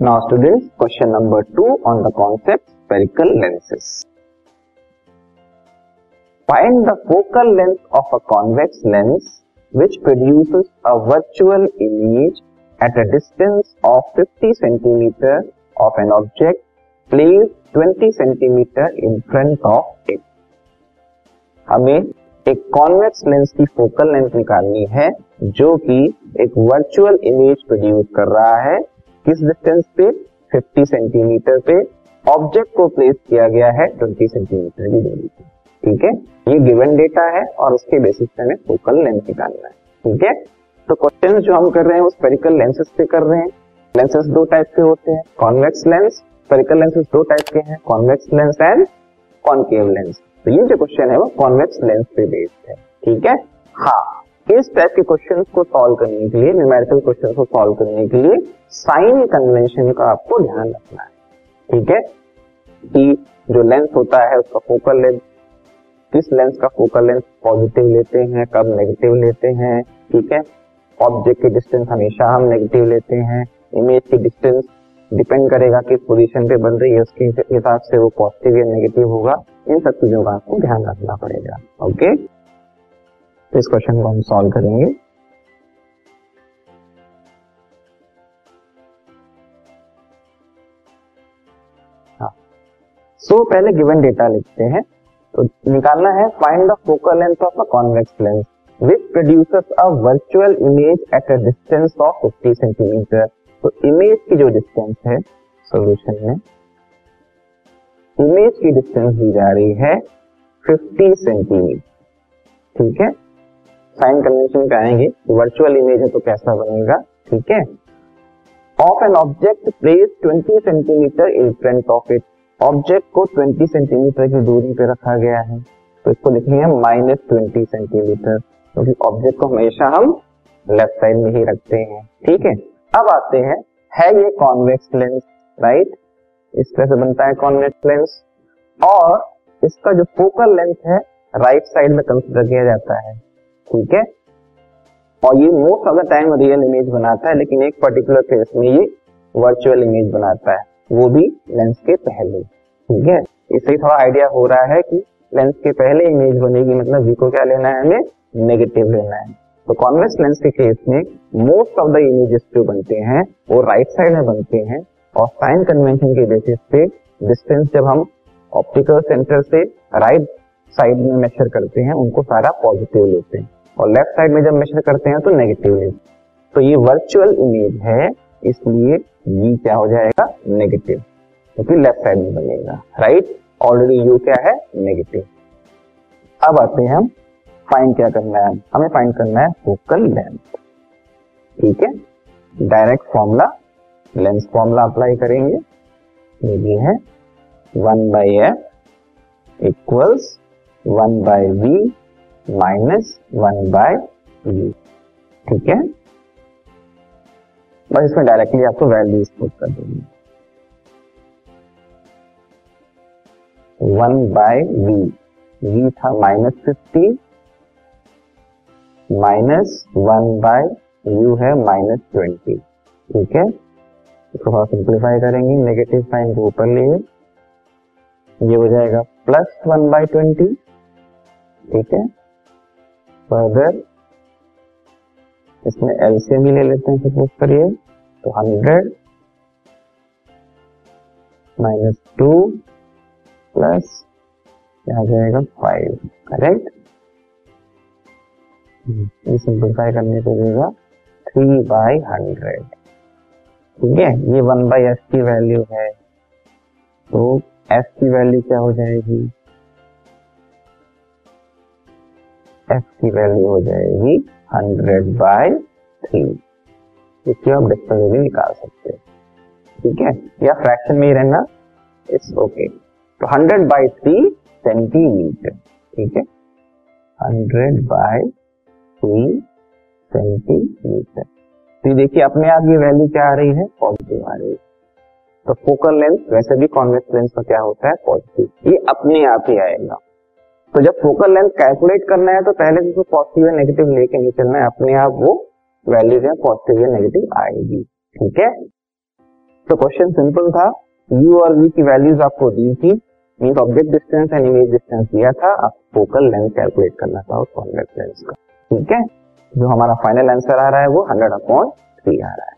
Now students, question number two on the concept spherical lenses. Find the focal length of a convex lens which produces a virtual image at a distance of 50 centimeter of an object placed 20 centimeter in front of it. हमें एक convex lens की focal length निकालनी है जो कि एक virtual image produce कर रहा है किस डिस्टेंस पे? 50 सेंटीमीटर पे। ऑब्जेक्ट को प्लेस किया गया है 20 सेंटीमीटर की दूरी पे। ठीक है? ये गिवन डेटा है और उसके बेसिस पे हमें फोकल लेंथ निकालना है। ठीक है? तो क्वेश्चन जो हम कर रहे हैं, वो स्पेरिकल लेंसेज पे कर रहे हैं। लेंसेज दो टाइप के होते हैं कॉन्वेक्स लेंस स्पेरिकल लेंसेज दो टाइप के हैं convex lens and concave lens तो ये जो क्वेश्चन है, वो कॉन्वेक्स लेंस पे बेस्ड है। ठीक है? हाँ। इस टाइप के क्वेश्चन को सॉल्व करने के लिए न्यूमेरिकल क्वेश्चन को सॉल्व करने के लिए साइन कन्वेंशन का आपको ध्यान रखना है। ठीक है? कि जो लेंस होता है, उसका फोकल लेंथ किस लेंस का फोकल लेंथ पॉजिटिव लेते हैं, कब नेगेटिव लेते हैं, ठीक है? ऑब्जेक्ट की डिस्टेंस हमेशा हम नेगेटिव लेते हैं इमेज की डिस्टेंस डिपेंड करेगा किस पोजीशन पे बन रही है, उसके हिसाब से वो पॉजिटिव या नेगेटिव होगा। इन सब चीज़ों का आपको ध्यान रखना पड़ेगा ओके तो इस क्वेश्चन को हम सॉल्व करेंगे। हाँ। सो so, पहले गिवन डेटा लिखते हैं। तो निकालना है find the focal length of a convex lens which produces a virtual image at a distance of 50 centimetre तो इमेज की जो डिस्टेंस है सॉल्यूशन में इमेज की डिस्टेंस दी जा रही है 50 सेंटीमीटर ठीक है? साइन कन्वेंशन पे आएँगे। वर्चुअल इमेज है तो कैसा बनेगा? ठीक है? Of an object place 20 centimetre in front of it object को 20 सेंटीमीटर की दूरी पे रखा गया है। तो इसको लिखेंगे माइनस ट्वेंटी सेंटीमीटर क्योंकि ऑब्जेक्ट को हमेशा हम लेफ़्ट साइड में ही रखते हैं। ठीक है? अब आते हैं। है ये कॉन्वेक्स लेंस राइट इस तरह से बनता है कॉन्वेक्स लेंस और इसका जो फोकल लेंथ है राइट साइड में कंसिडर किया जाता है। ठीक है? और ये most of the time real image बनाता है, लेकिन एक पर्टिकुलर केस में ये वर्चुअल इमेज बनाता है। वो भी लेंस के पहले। ठीक है? इससे थोड़ा आइडिया हो रहा है कि लेंस के पहले इमेज बनेगी मतलब वी को क्या लेना है हमें? नेगेटिव लेना है। तो कॉन्वेक्स लेंस के केस में मोस्ट ऑफ़ द इमेजेस जो बनते हैं, वो राइट साइड में बनते हैं। और साइन कन्वेंशन के बेसिस पे डिस्टेंस जब हम ऑप्टिकल सेंटर से राइट साइड में मेजर करते हैं, उनको सारा पॉजिटिव लेते हैं। और लेफ़्ट साइड में जब मेजर करते हैं तो नेगेटिव हैं। तो ये वर्चुअल इमेज है, इसलिए ये क्या हो जाएगा? नेगेटिव क्योंकि तो लेफ़्ट साइड में बनेगा। राइट ऑलरेडी यू क्या है? नेगेटिव अब आते हैं हम फाइंड क्या करना है। हमें फाइंड करना है फोकल लेंथ ठीक है? Direct formula lens formula apply करेंगे। ये है one by F equals one by V minus one by U ठीक है? बस इसमें डायरेक्टली आपको वैल्यू पुट कर देंगे। वन बाय वी वी था minus fifty minus one by U है माइनस ट्वेंटी ठीक है? इसको थोड़ा सिंप्लीफाई करेंगे नेगेटिव साइन को ऊपर लिए ये हो जाएगा प्लस वन बाय ट्वेंटी ठीक है? फर्दर इसमें एलसीएम ही ले लेते हैं सपोज़ करिए तो हंड्रेड माइनस टू प्लस क्या जाएगा फाइव करेक्ट ये सिंप्लीफाई करने को देगा थ्री बाई हंड्रेड ठीक है? ये वन बाई एस की वैल्यू है तो एस की वैल्यू क्या हो जाएगी? एफ़ की वैल्यू हो जाएगी हंड्रेड बाय थ्री इसकी आप डिस्टेंस भी निकाल सकते हैं। ठीक है? या फ्रैक्शन में ही रहना इट्स ओके तो हंड्रेड बाय थ्री सेंटीमीटर ठीक है? हंड्रेड बाय थ्री सेंटीमीटर तो देखिए, अपने आप ये वैल्यू क्या आ रही है? पॉजिटिव आ रही है। तो फोकल लेंथ वैसे भी कॉन्वेक्स लेंस का क्या होता है? पॉजिटिव ये अपने आप ही आएगा। तो जब फोकल लेंथ कैलकुलेट करना है तो पहले तो पॉजिटिव या नेगेटिव लेके नहीं चलना है। अपने आप वो वैल्यू जो है पॉजिटिव या नेगेटिव आएगी। ठीक है? तो क्वेश्चन सिंपल था। यू और वी की वैल्यूज़ आपको दी थी। Mean object distance and image distance दिया था। आप फोकल लेंथ कैलकुलेट करना था उस कॉन्वेक्स लेंस का। ठीक है? जो हमारा फाइनल आंसर आ रहा है, वो हंड्रेड अपॉइंट थ्री आ रहा है।